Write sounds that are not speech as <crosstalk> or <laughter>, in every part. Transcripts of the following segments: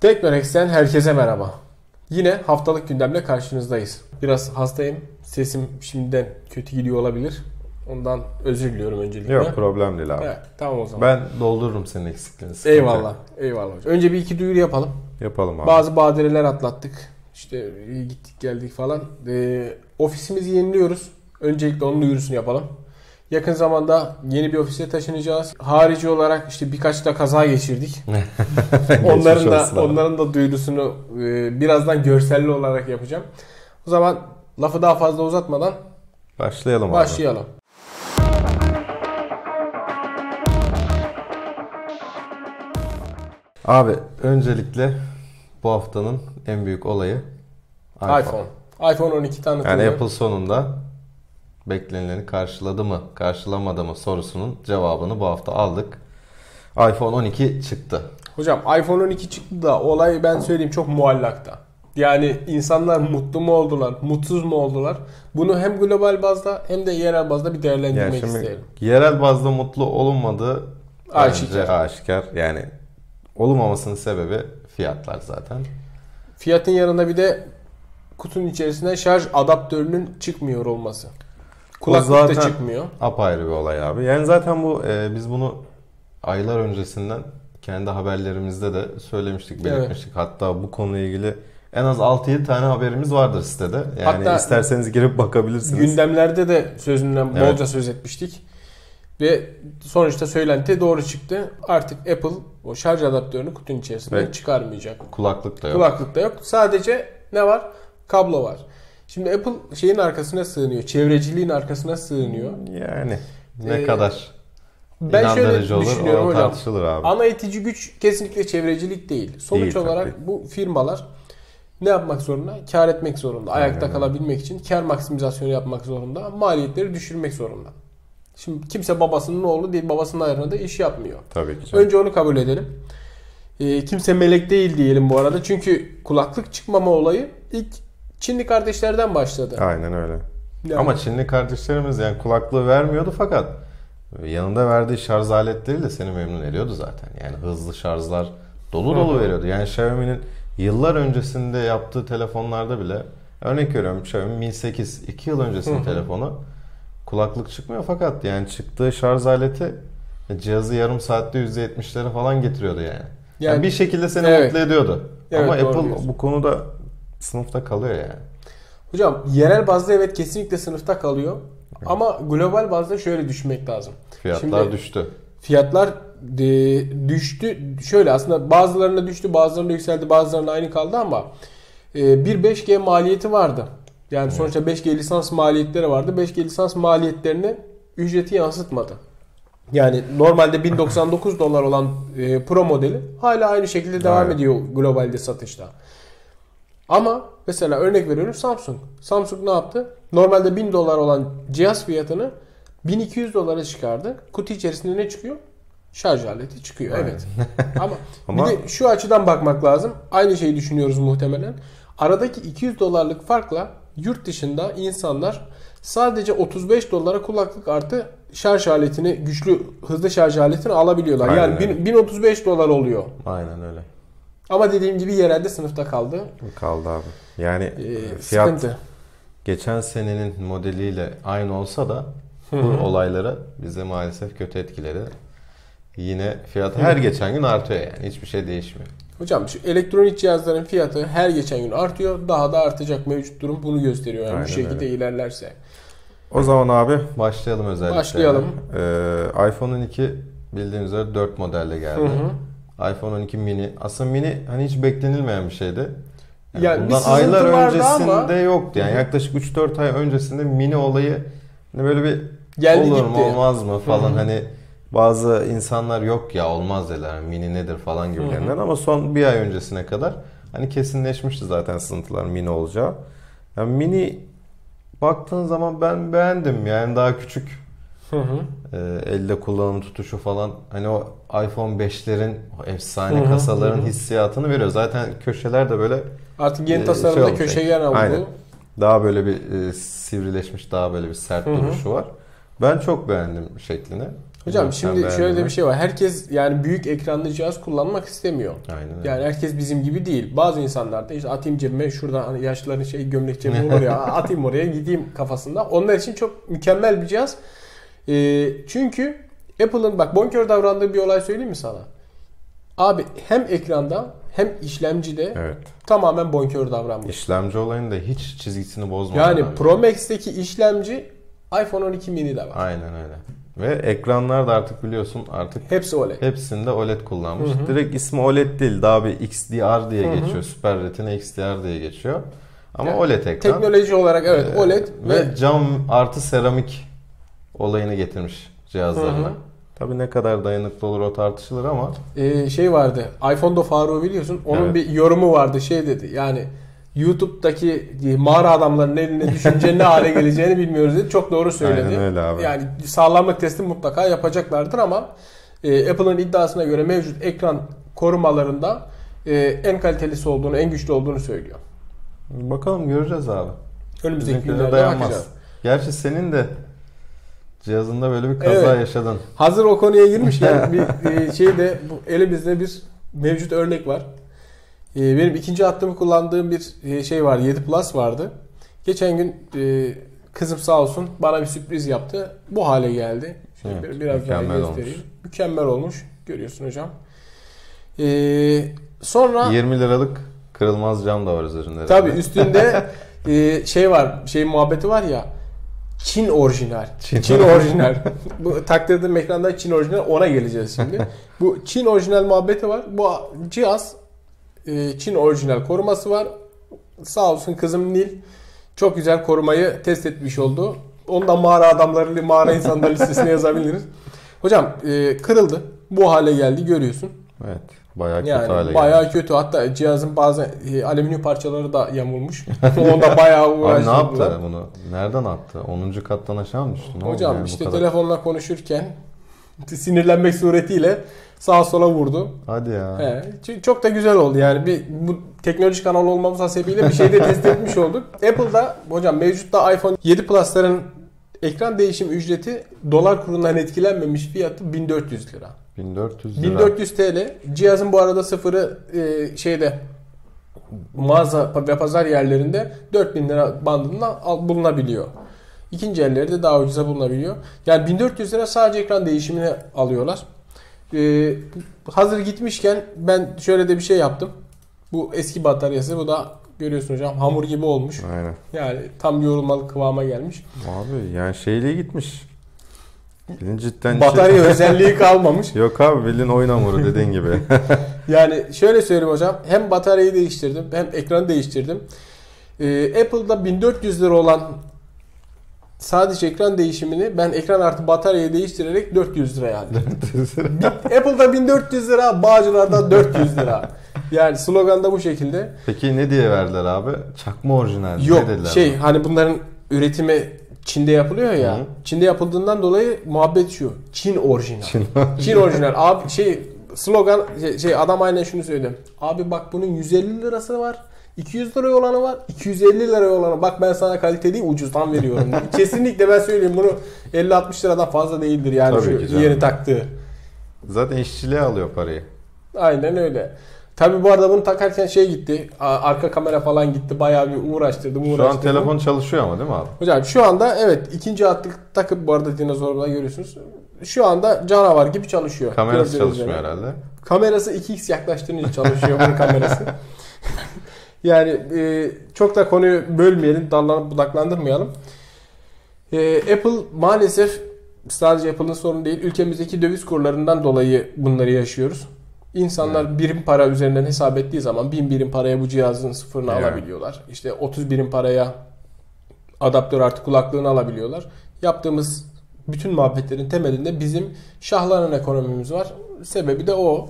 Teknorex'ten herkese merhaba. Yine haftalık gündemle karşınızdayız. Biraz hastayım. Sesim şimdiden kötü gidiyor olabilir. Ondan özür diliyorum öncelikle. Yok problem değil abi. Evet, tamam o zaman. Ben doldururum senin eksikliğini. sıkıntı eyvallah. Eyvallah hocam. Önce bir iki duyuru yapalım. Yapalım abi. Bazı badireler atlattık. İşte gittik geldik falan. Ee, ofisimizi yeniliyoruz. Öncelikle onun duyurusunu yapalım. Yakın zamanda yeni bir ofise taşınacağız. Harici olarak işte birkaç da kaza geçirdik. <laughs> onların da abi. onların da duyurusunu e, birazdan görselli olarak yapacağım. O zaman lafı daha fazla uzatmadan Başlayalım abi. başlayalım. Abi öncelikle bu haftanın en büyük olayı iPhone. iPhone. iPhone 12 tanıtıldı. Yani Apple sonunda beklenileni karşıladı mı, karşılamadı mı sorusunun cevabını bu hafta aldık. iPhone 12 çıktı. Hocam iPhone 12 çıktı da olay ben söyleyeyim çok muallakta. Yani insanlar mutlu mu oldular, mutsuz mu oldular? Bunu hem global bazda hem de yerel bazda bir değerlendirmek Yani şimdi isterim. yerel bazda mutlu olunmadığı Aşikar. aşikar. Yani olmamasının sebebi fiyatlar zaten. Fiyatın yanında bir de kutunun içerisinde şarj adaptörünün çıkmıyor olması. Kulaklık da çıkmıyor. Apayrı bir olay abi. Yani zaten bu e, biz bunu aylar öncesinden kendi haberlerimizde de söylemiştik, belirtmiştik. Hatta bu konuyla ilgili en az 6-7 tane haberimiz vardır sitede. Yani Hatta isterseniz girip bakabilirsiniz. Gündemlerde de sözünden Evet. bolca söz etmiştik. Ve sonuçta söylenti doğru çıktı. Artık Apple o şarj adaptörünü kutunun içerisinden Evet. çıkarmayacak. Kulaklık da yok. Kulaklık da yok. Sadece ne var? Kablo var. Şimdi Apple şeyin arkasına sığınıyor. Çevreciliğin arkasına sığınıyor. Yani ne Ee, kadar Ben şöyle inandırıcı olur düşünüyorum hocam. tartışılır abi. Ana itici güç kesinlikle çevrecilik değil. Sonuç Değil tabii. olarak bu firmalar ne yapmak zorunda? Kar etmek zorunda. Ayakta Aynen. kalabilmek için kar maksimizasyonu yapmak zorunda. Maliyetleri düşürmek zorunda. Şimdi kimse babasının oğlu değil, babasının ayarında iş yapmıyor. Tabii ki. Önce onu kabul edelim. Ee, kimse melek değil diyelim bu arada. Çünkü kulaklık çıkmama olayı ilk Çinli kardeşlerden başladı. Aynen öyle. Yani- Ama Çinli kardeşlerimiz yani kulaklığı vermiyordu fakat yanında verdiği şarj aletleri de seni memnun ediyordu zaten. Yani hızlı şarjlar dolu dolu veriyordu. Yani Xiaomi'nin yıllar öncesinde yaptığı telefonlarda bile örnek veriyorum Xiaomi Mi 8 2 yıl öncesinin telefonu kulaklık çıkmıyor fakat yani çıktığı şarj aleti cihazı yarım saatte %70'lere falan getiriyordu yani. Yani, Yani- bir şekilde seni Evet. mutlu ediyordu. Evet, Ama Apple diyorsun. bu konuda sınıfta kalıyor yani. Hocam yerel bazda evet kesinlikle sınıfta kalıyor. Ama global bazda şöyle düşünmek lazım. Fiyatlar Şimdi- düştü. Fiyatlar e, düştü. Şöyle aslında bazılarına düştü, bazılarına yükseldi, bazılarına aynı kaldı ama e, bir 5G maliyeti vardı. Yani sonuçta 5G lisans maliyetleri vardı. 5G lisans maliyetlerini ücreti yansıtmadı. Yani normalde 1099 dolar olan e, Pro modeli hala aynı şekilde devam Aynen. ediyor globalde satışta. Ama mesela örnek veriyorum Samsung. Samsung ne yaptı? Normalde 1000 dolar olan cihaz fiyatını 1200 dolara çıkardı. Kutu içerisinde ne çıkıyor? Şarj aleti çıkıyor. Aynen. Evet. Ama, <laughs> Ama- bir de şu açıdan bakmak lazım. Aynı şeyi düşünüyoruz muhtemelen. Aradaki 200 dolarlık farkla yurt dışında insanlar sadece 35 dolara kulaklık artı şarj aletini, güçlü hızlı şarj aletini alabiliyorlar. Aynen yani öyle. bin- 1035 dolar oluyor. Aynen öyle. Ama dediğim gibi yerelde sınıfta kaldı. Kaldı abi. Yani Ee, fiyat sıkıntı. geçen senenin modeliyle aynı olsa da bu olayları bize maalesef kötü etkiledi. Yine fiyat her geçen gün artıyor yani. Hiçbir şey değişmiyor. Hocam şu elektronik cihazların fiyatı her geçen gün artıyor. Daha da artacak mevcut durum bunu gösteriyor. Yani Aynen bu şekilde öyle. ilerlerse. O zaman abi başlayalım özellikle. Başlayalım. Ee, iPhone 12 bildiğiniz üzere 4 modelle geldi. Hı hı. iPhone 12 mini. Aslında mini hani hiç beklenilmeyen bir şeydi. Yani Yani bir bundan aylar öncesinde ama- yoktu. Yani yaklaşık 3-4 ay öncesinde mini olayı hani böyle bir Geldi olur gitti. mu olmaz mı falan hani bazı insanlar yok ya olmaz dediler hani mini nedir falan gibilerinden ama son bir ay öncesine kadar hani kesinleşmişti zaten sızıntılar mini olacağı. Yani mini baktığın zaman ben beğendim yani daha küçük Hı hı. e, elde kullanım tutuşu falan hani o iPhone 5'lerin o efsane Hı hı, kasaların hı hı. hissiyatını veriyor. Zaten köşeler de böyle Artık yeni Ee, tasarımda şey olmuş köşegen oldu. Aynen. daha böyle bir e, sivrileşmiş daha böyle bir sert Hı hı. duruşu var. Ben çok beğendim şeklini. Hocam Yok, şimdi şöyle de bir şey var. Herkes yani büyük ekranlı cihaz kullanmak istemiyor. Aynen öyle. Yani herkes bizim gibi değil. Bazı insanlar da işte atayım cebime şuradan hani yaşlıların şey gömlek cebi olur ya <laughs> atayım oraya gideyim kafasında. Onlar için çok mükemmel bir cihaz. Ee, çünkü Apple'ın bak bonkör davrandığı bir olay söyleyeyim mi sana? Abi hem ekranda hem işlemcide Evet. tamamen bonkör davranmış. İşlemci olayında hiç çizgisini bozmadan. Yani abi. Pro Max'teki işlemci iPhone 12 mini'de var. Aynen öyle. Ve ekranlar da artık biliyorsun artık Hepsi OLED. hepsinde OLED kullanmış. Hı hı. Direkt ismi OLED değil. Daha bir XDR diye Hı hı. geçiyor. Super Retina XDR diye geçiyor. Ama Yani OLED ekran. Teknoloji olarak evet Ee, OLED ve, ve cam artı seramik olayını getirmiş cihazlarına. Hı hı. Tabii ne kadar dayanıklı olur o tartışılır ama e, şey vardı. iPhone'da Faruk'u biliyorsun. Onun Evet. bir yorumu vardı. Şey dedi. Yani YouTube'daki mağara adamların eline düşünce ne hale <laughs> geleceğini bilmiyoruz dedi. Çok doğru söyledi. Aynen öyle abi. Yani sağlamlık testi mutlaka yapacaklardır ama e, Apple'ın iddiasına göre mevcut ekran korumalarında e, en kalitelisi olduğunu, en güçlü olduğunu söylüyor. bakalım göreceğiz abi. Önümüzdeki günlerde dayanmaz. bakacağız. Gerçi senin de cihazında böyle bir kaza Evet. yaşadın. Hazır o konuya girmişken <laughs> bir e, şey de elimizde bir mevcut örnek var. E, Benim ikinci hattımı kullandığım bir e, şey var. 7 Plus vardı. Geçen gün kızım sağ olsun bana bir sürpriz yaptı. Bu hale geldi. Şöyle Evet, bir- biraz daha göstereyim. olmuş. Mükemmel olmuş. Görüyorsun hocam. E, sonra 20 liralık kırılmaz cam da var üzerinde. tabii üstünde <laughs> e, şey var. Şey muhabbeti var ya. Çin orijinal. Çin- Çin, orijinal. Bu taktırdığım ekranda Çin orijinal ona geleceğiz şimdi. Bu Çin orijinal muhabbeti var. Bu cihaz e, Çin orijinal koruması var. Sağ olsun kızım Nil çok güzel korumayı test etmiş oldu. Onu da mağara adamları, mağara insanları listesine <laughs> yazabiliriz. Hocam e, kırıldı. Bu hale geldi görüyorsun. Evet. Bayağı kötü Yani hale bayağı gelmiş. kötü. Hatta cihazın bazı e, alüminyum parçaları da yamulmuş. <laughs> Onda bayağı uğraştı. ne yaptı bunu? Nereden attı? 10. kattan aşağı mı düştü? Ne Hocam yani işte telefonla konuşurken sinirlenmek suretiyle sağa sola vurdu. Hadi ya. He, çok da güzel oldu yani bir bu teknoloji kanalı olmamız hasebiyle bir şey de test etmiş olduk. Apple'da hocam mevcutta iPhone 7 Plus'ların ekran değişim ücreti dolar kurundan etkilenmemiş fiyatı 1400 lira. 1400 lira. 1400 TL. Cihazın bu arada sıfırı e, şeyde mağaza ve pazar yerlerinde 4000 lira bandında bulunabiliyor. İkinci elleri de daha ucuza bulunabiliyor. Yani 1400 lira sadece ekran değişimini alıyorlar. E, hazır gitmişken ben şöyle de bir şey yaptım. Bu eski bataryası bu da görüyorsun hocam hamur gibi olmuş. Aynen. Yani tam yorulmalı kıvama gelmiş. Abi yani şeyle gitmiş. Bilin cidden Batarya <laughs> özelliği kalmamış. Yok abi bilin oyun hamuru dediğin gibi. <laughs> Yani şöyle söyleyeyim hocam. Hem bataryayı değiştirdim hem ekranı değiştirdim. Ee, Apple'da 1400 lira olan sadece ekran değişimini ben ekran artı bataryayı değiştirerek 400 liraya aldım. <laughs> Apple'da 1400 lira, Bağcılar'da 400 lira. Yani slogan da bu şekilde. Peki ne diye verdiler abi? Çakma orijinal. Yok ne dediler? şey hani bunların üretimi Çin'de yapılıyor ya. Hı. Çin'de yapıldığından dolayı muhabbet şu. Çin orijinal. Çin- <laughs> Çin orijinal. Abi şey slogan şey, şey adam aynen şunu söyledi. Abi bak bunun 150 lirası var. 200 liraya olanı var. 250 liraya olanı. Bak ben sana kalite değil ucuzdan veriyorum. <laughs> Kesinlikle ben söyleyeyim bunu 50-60 liradan fazla değildir yani Tabii şu yeni taktığı. Zaten işçiliğe alıyor parayı. Aynen öyle. Tabi bu arada bunu takarken şey gitti. Arka kamera falan gitti. Bayağı bir uğraştırdım Şu uğraştırdım. an telefon çalışıyor ama değil mi abi? Hocam şu anda evet ikinci attık takıp bu arada dinozorla görüyorsunuz. Şu anda canavar gibi çalışıyor. Kamerası çalışmıyor üzere. herhalde. Kamerası 2x yaklaştırınca çalışıyor bunun kamerası. <laughs> yani e, çok da konuyu bölmeyelim, dallanıp budaklandırmayalım. E, Apple maalesef sadece Apple'ın sorunu değil, ülkemizdeki döviz kurlarından dolayı bunları yaşıyoruz. İnsanlar birim para üzerinden hesap ettiği zaman 1000 birim paraya bu cihazın sıfırını Evet. alabiliyorlar. İşte 30 birim paraya adaptör artı kulaklığını alabiliyorlar. Yaptığımız bütün muhabbetlerin temelinde bizim şahlanan ekonomimiz var. Sebebi de o.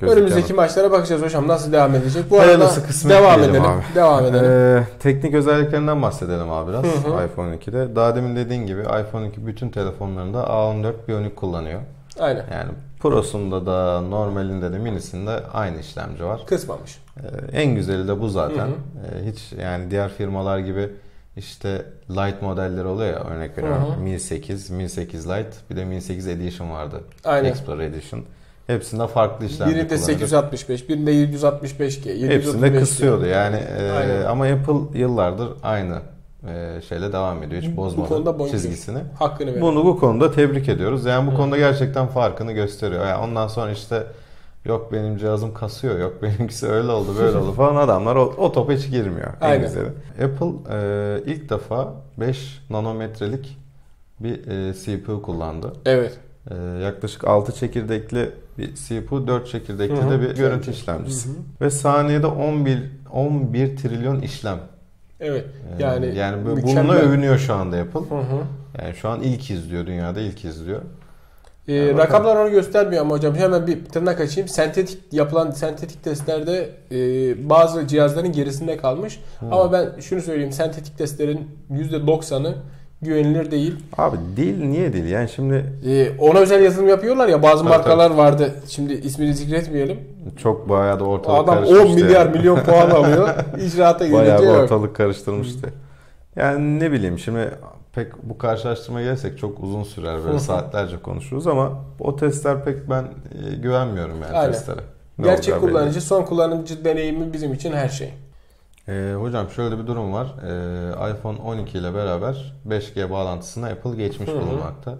Gözü Önümüzdeki maçlara bakacağız hocam nasıl devam edecek. Bu Hayırlısı arada kısmet devam edelim. abi. Devam edelim. Ee, teknik özelliklerinden bahsedelim abi biraz Hı hı. iPhone 2'de. Daha demin dediğin gibi iPhone 2 bütün telefonlarında A14 Bionic kullanıyor. Aynen. Yani Pro'sunda da normalinde de minisinde aynı işlemci var. Kısmamış. Ee, en güzeli de bu zaten. Hı Ee, hiç yani diğer firmalar gibi işte Lite modelleri oluyor ya örnek veriyorum. Mi 8, Mi 8 Lite bir de Mi 8 Edition vardı. Aynen. Explorer Edition. Hepsinde farklı işlemci Birinde kullanıyordu. 865, birinde 765G, 735G. Hepsinde kısıyordu yani e, Aynen. ama Apple yıllardır aynı e, şeyle devam ediyor hiç Bu bozmadı konuda bonkör. çizgisini. Hakkını ver. Bunu bu konuda tebrik ediyoruz. Yani bu konuda gerçekten farkını gösteriyor. Yani ondan sonra işte yok benim cihazım kasıyor, yok <laughs> benimkisi öyle oldu, böyle oldu falan adamlar o, o topa hiç girmiyor. En Aynen. Apple e, ilk defa 5 nanometrelik bir e, CPU kullandı. Evet. E, yaklaşık 6 çekirdekli bir CPU, 4 çekirdekli Hı hı. de bir görüntü Hı hı. işlemcisi. Ve saniyede 11 11 trilyon işlem. Evet. Yani, yani bu- mükemmel. bununla övünüyor şu anda Apple. Hı hı. Yani şu an ilk izliyor, dünyada ilk izliyor. Ee, Yani rakamlar onu göstermiyor ama hocam hemen bir tırnak açayım. Sentetik yapılan sentetik testlerde e, bazı cihazların gerisinde kalmış. Ama ben şunu söyleyeyim. Sentetik testlerin %90'ı güvenilir değil. Abi değil niye değil? Yani şimdi Ee, ona özel yazılım yapıyorlar ya bazı Tabii, markalar vardı. Şimdi ismini zikretmeyelim. çok bayağı da ortalık Adam 10 karışmıştı. milyar yani. milyon puan <laughs> alıyor. İcraata Bayağı gelince bir ortalık karıştırmıştı. Yani ne bileyim şimdi pek bu karşılaştırmaya gelsek çok uzun sürer böyle saatlerce konuşuruz ama o testler pek ben e, güvenmiyorum yani Aynen. testlere. Ne Gerçek olacağı belli. kullanıcı, son kullanıcı deneyimi bizim için her şey. Ee, hocam şöyle bir durum var. Ee, iPhone 12 ile beraber 5G bağlantısına Apple geçmiş Hı hı. bulunmakta.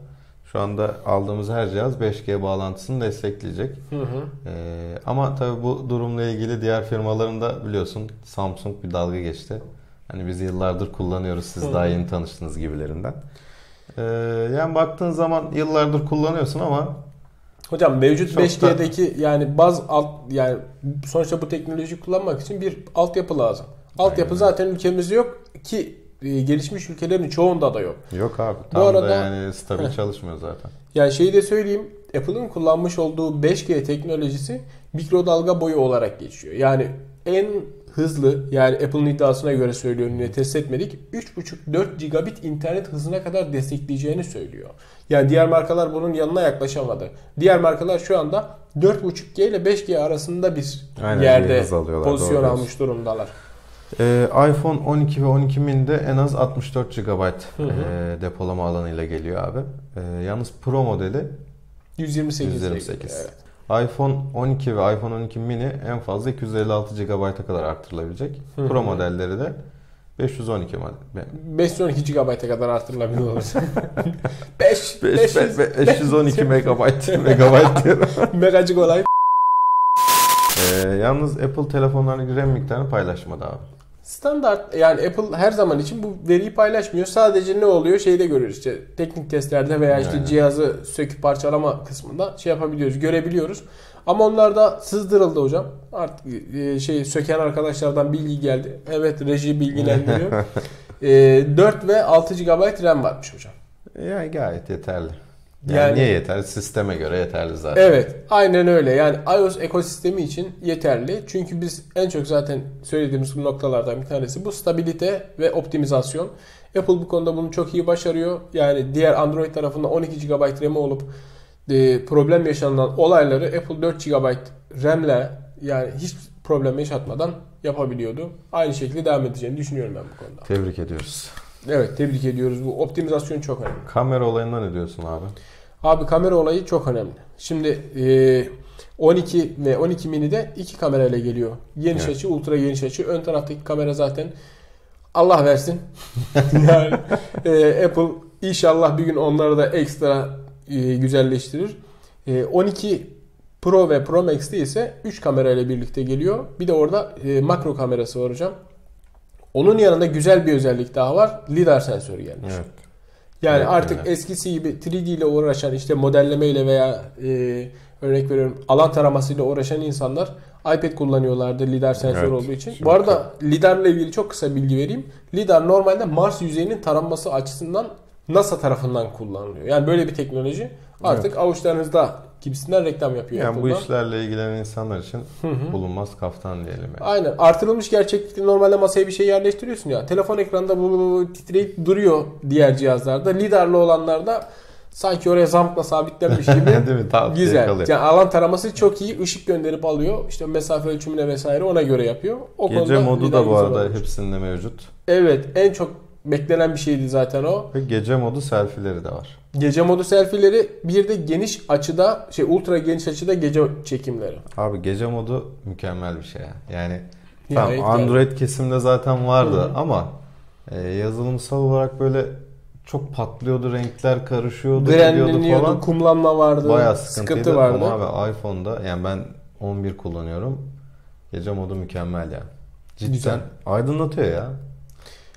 Şu anda aldığımız her cihaz 5G bağlantısını destekleyecek. Hı hı. Ee, ama tabii bu durumla ilgili diğer firmaların da biliyorsun Samsung bir dalga geçti. Hani biz yıllardır kullanıyoruz siz Hı. daha yeni tanıştınız gibilerinden. Ee, yani baktığın zaman yıllardır kullanıyorsun ama Hocam mevcut Çok da- 5G'deki yani baz alt yani sonuçta bu teknolojiyi kullanmak için bir altyapı lazım. Altyapı Aynen. zaten ülkemizde yok ki e, gelişmiş ülkelerin çoğunda da yok. yok abi. Bu Tam da arada- yani stabil çalışmıyor zaten. Yani şeyi de söyleyeyim. Apple'ın kullanmış olduğu 5G teknolojisi mikrodalga boyu olarak geçiyor. Yani en hızlı yani Apple'ın iddiasına göre söylüyorum yine test etmedik. 3.5-4 gigabit internet hızına kadar destekleyeceğini söylüyor. Yani diğer markalar bunun yanına yaklaşamadı. Diğer markalar şu anda 4.5G ile 5G arasında bir Aynen, yerde pozisyon doğru almış durumdalar. Ee, iPhone 12 ve 12 mini'de en az 64 GB Hı hı. e, depolama alanıyla geliyor abi. E, yalnız Pro modeli 128. 128. Evet. iPhone 12 ve iPhone 12 mini en fazla 256 GB'a kadar arttırılabilecek. Hı Pro modelleri de 512 model. 512 GB'a kadar artırılabilir olur. <laughs> 5 Beş- be- be- 512 megabayt megabayt diyorum. <laughs> megacık olay. Ee, yalnız Apple telefonlarındaki RAM miktarını paylaşmadı abi. Standart yani Apple her zaman için bu veriyi paylaşmıyor. Sadece ne oluyor şeyde görüyoruz işte teknik testlerde veya işte Aynen. cihazı söküp parçalama kısmında şey yapabiliyoruz, görebiliyoruz. Ama onlar da sızdırıldı hocam. Artık e, şey söken arkadaşlardan bilgi geldi. Evet reji bilgilendiriyor. <laughs> e, 4 ve 6 GB RAM varmış hocam. Yani gayet yeterli. Yani, Yani- niye yeterli? Sisteme göre yeterli zaten. Evet, aynen öyle. Yani iOS ekosistemi için yeterli. Çünkü biz en çok zaten söylediğimiz noktalardan bir tanesi bu stabilite ve optimizasyon. Apple bu konuda bunu çok iyi başarıyor. Yani diğer Android tarafında 12 GB RAM olup e, problem yaşanılan olayları Apple 4 GB RAM'le yani hiç problem yaşatmadan yapabiliyordu. Aynı şekilde devam edeceğini düşünüyorum ben bu konuda. Tebrik ediyoruz. Evet, tebrik ediyoruz. Bu optimizasyon çok önemli. Kamera olayından ne diyorsun abi? Abi kamera olayı çok önemli. Şimdi e, 12 ve 12 mini'de iki kamerayla geliyor. Geniş Evet. açı, ultra geniş açı. Ön taraftaki kamera zaten Allah versin. <laughs> yani e, Apple inşallah bir gün onları da ekstra e, güzelleştirir. E, 12 Pro ve Pro Max'te ise 3 kamerayla birlikte geliyor. Bir de orada e, makro kamerası var hocam. Onun yanında güzel bir özellik daha var. LiDAR sensörü gelmiş. Evet. Yani Evet, artık evet. eskisi gibi 3D ile uğraşan işte modellemeyle veya e, örnek veriyorum alan taramasıyla uğraşan insanlar iPad kullanıyorlardı LiDAR sensör Evet, olduğu için. şimdi Bu arada LiDAR ile ilgili çok kısa bilgi vereyim. LiDAR normalde Mars yüzeyinin taranması açısından NASA tarafından kullanılıyor. Yani böyle bir teknoloji artık avuçlarınızda gibisinden reklam yapıyor. Yani bu Apple'dan. işlerle ilgilenen insanlar için bulunmaz kaftan diyelim yani. Aynen. Artırılmış gerçeklikte normalde masaya bir şey yerleştiriyorsun ya. Telefon ekranda bu, bu, bu titreyip duruyor diğer cihazlarda. Lidarlı olanlarda sanki oraya zampla sabitlenmiş gibi. <laughs> Değil mi? Tam Güzel. yakalıyor. Yani alan taraması çok iyi. ışık gönderip alıyor. İşte mesafe ölçümüne vesaire ona göre yapıyor. O Gece modu da bu arada olmuş. hepsinde mevcut. Evet. En çok beklenen bir şeydi zaten o. Ve gece modu selfie'leri de var. Gece modu selfie'leri bir de geniş açıda şey ultra geniş açıda gece çekimleri. Abi gece modu mükemmel bir şey ya. Yani Ya, tamam evet, Android kesimde zaten vardı Hı hı. ama e, yazılımsal olarak böyle çok patlıyordu, renkler karışıyordu, gidiyordu falan. kumlanma vardı, Bayağı sıkıntıydı sıkıntı vardı. ama abi iPhone'da yani ben 11 kullanıyorum. Gece modu mükemmel yani. Cidden Güzel. aydınlatıyor ya.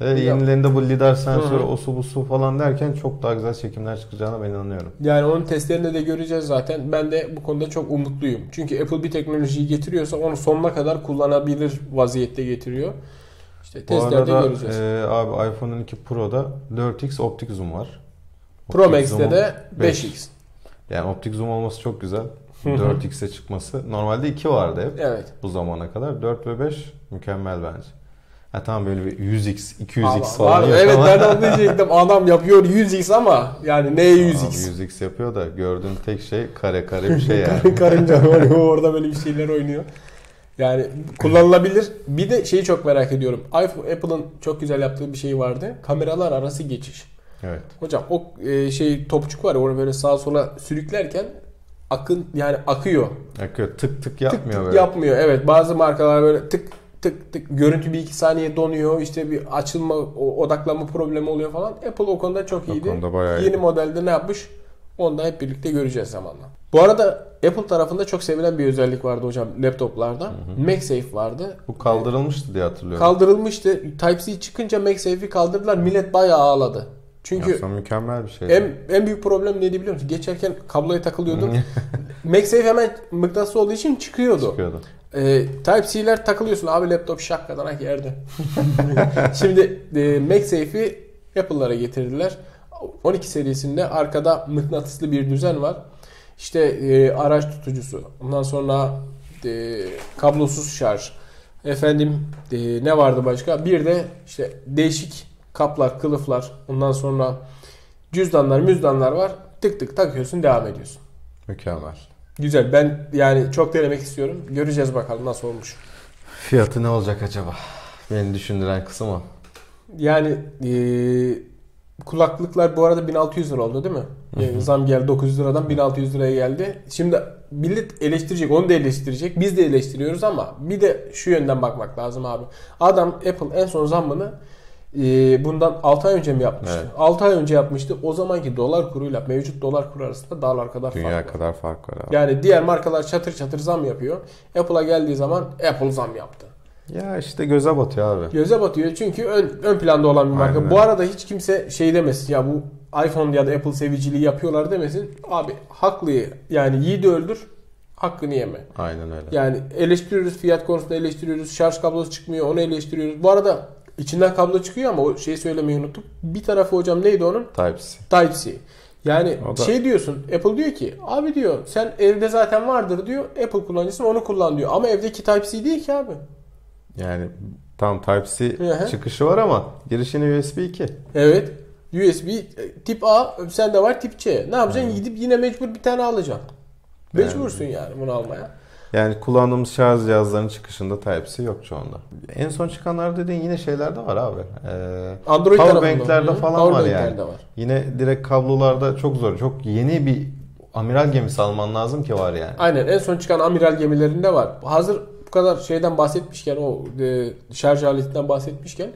Ve Güzel. yenilerinde bu lidar sensörü, o su bu su falan derken çok daha güzel çekimler çıkacağına ben inanıyorum. Yani onun testlerini de göreceğiz zaten. Ben de bu konuda çok umutluyum. Çünkü Apple bir teknolojiyi getiriyorsa onu sonuna kadar kullanabilir vaziyette getiriyor. İşte testlerde arada göreceğiz. e, abi iPhone 12 Pro'da 4x optik zoom var. Pro Max'te de 5. 5x. Yani optik zoom olması çok güzel. Hı hı. 4x'e çıkması. Normalde 2 vardı hep Evet. bu zamana kadar. 4 ve 5 mükemmel bence. Ha tamam böyle bir 100x, 200x Ama falan var, yok evet ama- ben onu diyecektim. Adam yapıyor 100x ama yani neye Abi 100x? 100x yapıyor da gördüğün tek şey kare kare bir şey <laughs> yani. Karınca var orada böyle bir şeyler oynuyor. Yani kullanılabilir. Bir de şeyi çok merak ediyorum. iPhone, Apple'ın çok güzel yaptığı bir şey vardı. Kameralar arası geçiş. evet. Hocam o e, şey topçuk var ya onu böyle sağa sola sürüklerken akın yani akıyor. Akıyor. Tık tık Tık yapmıyor tık böyle. yapmıyor. Evet bazı markalar böyle tık tık tık görüntü bir iki saniye donuyor. İşte bir açılma odaklanma problemi oluyor falan. Apple o konuda çok O iyiydi. konuda bayağı Yeni iyi. modelde ne yapmış? Onu da hep birlikte göreceğiz zamanla. Bu arada Apple tarafında çok sevilen bir özellik vardı hocam laptoplarda. MagSafe vardı. Bu kaldırılmıştı diye hatırlıyorum. Kaldırılmıştı. Type-C çıkınca MagSafe'i kaldırdılar. Millet bayağı ağladı. Çünkü Aslında mükemmel bir şey. en, en büyük problem neydi biliyor musun? Geçerken kabloya takılıyordun. <laughs> MagSafe hemen mıknatıs olduğu için çıkıyordu. Çıkıyordu. Ee, Type-C'ler takılıyorsun. Abi laptop şakkadan yerde. <laughs> Şimdi e, MagSafe'i Apple'lara getirdiler. 12 serisinde arkada mıknatıslı bir düzen var. İşte e, araç tutucusu. Ondan sonra e, kablosuz şarj. Efendim e, ne vardı başka? Bir de işte değişik kaplar, kılıflar. Ondan sonra cüzdanlar, müzdanlar var. Tık tık takıyorsun, devam ediyorsun. Mükemmel. Güzel. Ben yani çok denemek istiyorum. Göreceğiz bakalım nasıl olmuş. Fiyatı ne olacak acaba? Beni düşündüren kısım o. Yani eee, kulaklıklar bu arada 1600 lira oldu değil mi? Yani zam geldi 900 liradan 1600 liraya geldi. Şimdi millet eleştirecek, onu da eleştirecek. Biz de eleştiriyoruz ama bir de şu yönden bakmak lazım abi. Adam Apple en son zammını eee, bundan 6 ay önce mi yapmıştı? Evet. 6 ay önce yapmıştı. O zamanki dolar kuruyla mevcut dolar kuru arasında dağlar kadar fark Dünya var. kadar fark var abi. Yani diğer markalar çatır çatır zam yapıyor. Apple'a geldiği zaman Apple zam yaptı. Ya işte göze batıyor abi. Göze batıyor çünkü ön, ön planda olan bir marka. Aynen Bu arada hiç kimse şey demesin ya bu iPhone ya da Apple seviciliği yapıyorlar demesin. Abi haklıyı yani yiğidi öldür hakkını yeme. Aynen öyle. Yani eleştiriyoruz fiyat konusunda eleştiriyoruz. Şarj kablosu çıkmıyor onu eleştiriyoruz. Bu arada içinden kablo çıkıyor ama o şeyi söylemeyi unuttum. Bir tarafı hocam neydi onun? Type-C. Type-C. Yani O da- şey diyorsun Apple diyor ki abi diyor sen evde zaten vardır diyor Apple kullanıcısın onu kullan diyor. Ama evdeki Type-C değil ki abi. Yani tam Type-C çıkışı var ama girişini USB 2. Evet. USB e, tip A sende var tip C. Ne yapacaksın? Gidip yine mecbur bir tane alacaksın. Mecbursun yani bunu almaya. Yani kullandığımız şarj cihazlarının çıkışında Type-C yok çoğunda. En son çıkanlar dediğin yine şeyler de var abi. Ee, Android Power tarafında. banklerde Hı, falan power var yani. var. Yine direkt kablolarda çok zor. Çok yeni bir amiral gemisi alman lazım ki var yani. Aynen en son çıkan amiral gemilerinde var. Hazır bu kadar şeyden bahsetmişken o e, şarj aletinden bahsetmişken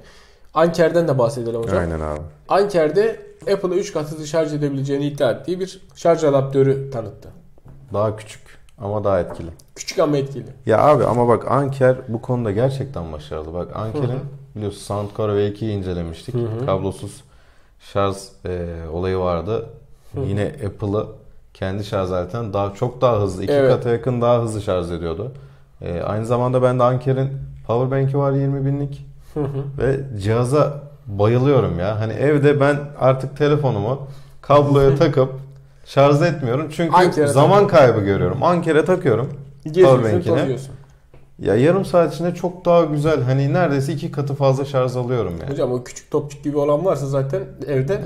Anker'den de bahsedelim hocam. Aynen abi. Anker'de Apple'ı 3 kat hızlı şarj edebileceğini iddia ettiği bir şarj adaptörü tanıttı. Daha küçük ama daha etkili. Küçük ama etkili. Ya abi ama bak Anker bu konuda gerçekten başarılı. Bak Hı Anker'in hı. biliyorsun Soundcore V2'yi incelemiştik. Hı hı. Kablosuz şarj e, olayı vardı. Yine Apple'ı kendi şarj aletinden daha çok daha hızlı, iki Evet. kata yakın daha hızlı şarj ediyordu. E, aynı zamanda ben de Anker'in Powerbank'i var 20 binlik Hı hı. ve cihaza bayılıyorum ya. Hani evde ben artık telefonumu kabloya <laughs> takıp şarj etmiyorum çünkü Anker'e zaman kaybı görüyorum. Anker'e takıyorum. Geziyorsun Powerbank'ine. tozuyorsun. Ya yarım saat içinde çok daha güzel hani neredeyse iki katı fazla şarj alıyorum yani. Hocam o küçük topçuk gibi olan varsa zaten evde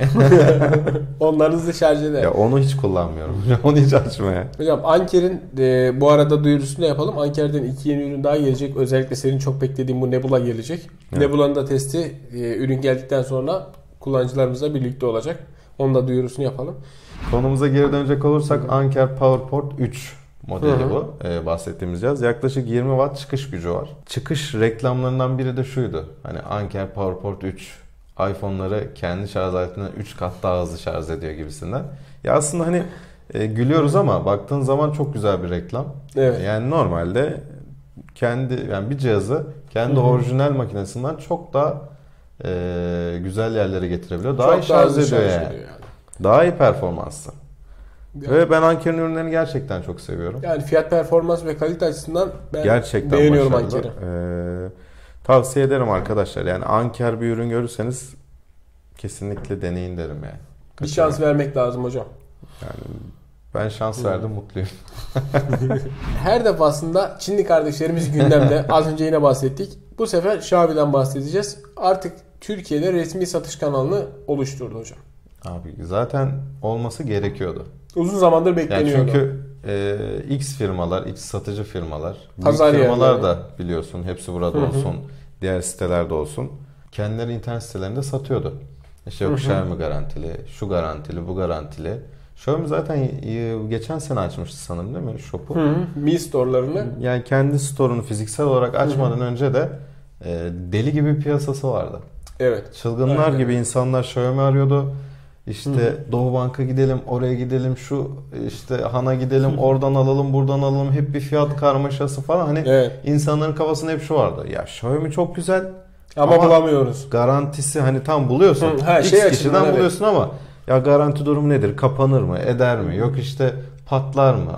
<laughs> onlar hızlı şarj eder. Ya onu hiç kullanmıyorum. <laughs> onu hiç açmaya. Hocam Anker'in e, bu arada duyurusunu da yapalım. Anker'den iki yeni ürün daha gelecek. Özellikle senin çok beklediğin bu Nebula gelecek. Evet. Nebula'nın da testi e, ürün geldikten sonra kullanıcılarımızla birlikte olacak. Onun da duyurusunu yapalım. Konumuza geri dönecek olursak Anker PowerPort 3 modeli Hı hı. bu e, bahsettiğimiz cihaz. Yaklaşık 20 watt çıkış gücü var. Çıkış reklamlarından biri de şuydu. Hani Anker PowerPort 3 iPhone'ları kendi şarj aletinden 3 kat daha hızlı şarj ediyor gibisinden. Ya aslında hani e, gülüyoruz ama baktığın zaman çok güzel bir reklam. Evet. Yani normalde kendi yani bir cihazı kendi Hı hı. orijinal makinesinden çok daha e, güzel yerlere getirebiliyor. Daha iyi Çok daha şarj ediyor yani. yani. Daha iyi performanslı. Yani, Ve ben Anker'in ürünlerini gerçekten çok seviyorum. yani fiyat performans ve kalite açısından ben gerçekten beğeniyorum. Anker'i. Ee, tavsiye ederim arkadaşlar. Yani Anker bir ürün görürseniz kesinlikle deneyin derim yani. Bir şans vermek lazım hocam. Yani ben şans verdim mutluyum. <laughs> Her defasında Çinli kardeşlerimiz gündemde. <laughs> Az önce yine bahsettik. Bu sefer Xiaomi'den bahsedeceğiz. Artık Türkiye'de resmi satış kanalını oluşturdu hocam. Abi zaten olması gerekiyordu. Uzun zamandır Yani bekleniyordu. çünkü e, X firmalar, X satıcı firmalar, Pazar büyük firmalar yerleri. da biliyorsun hepsi burada Hı hı. olsun, diğer sitelerde olsun. Kendileri internet sitelerinde satıyordu. İşte Hı hı. yok Xiaomi garantili, şu garantili, bu garantili. Xiaomi zaten geçen sene açmıştı sanırım değil mi shop'u? Hı hı. Mi store'larını. Yani kendi store'unu fiziksel olarak açmadan önce de e, deli gibi piyasası vardı. Evet. Çılgınlar Aynen. gibi insanlar Xiaomi arıyordu. İşte Hı Doğu Bank'a gidelim, oraya gidelim, şu işte Han'a gidelim, oradan alalım, buradan alalım. Hep bir fiyat karmaşası falan. Hani Evet. insanların kafasında hep şu vardı. Ya Xiaomi çok güzel. Ama, Ama- bulamıyoruz. Garantisi hani tam buluyorsun. Hı, ha, X şey kişiden evet. buluyorsun ama ya garanti durumu nedir? Kapanır mı? Eder mi? Yok işte patlar mı?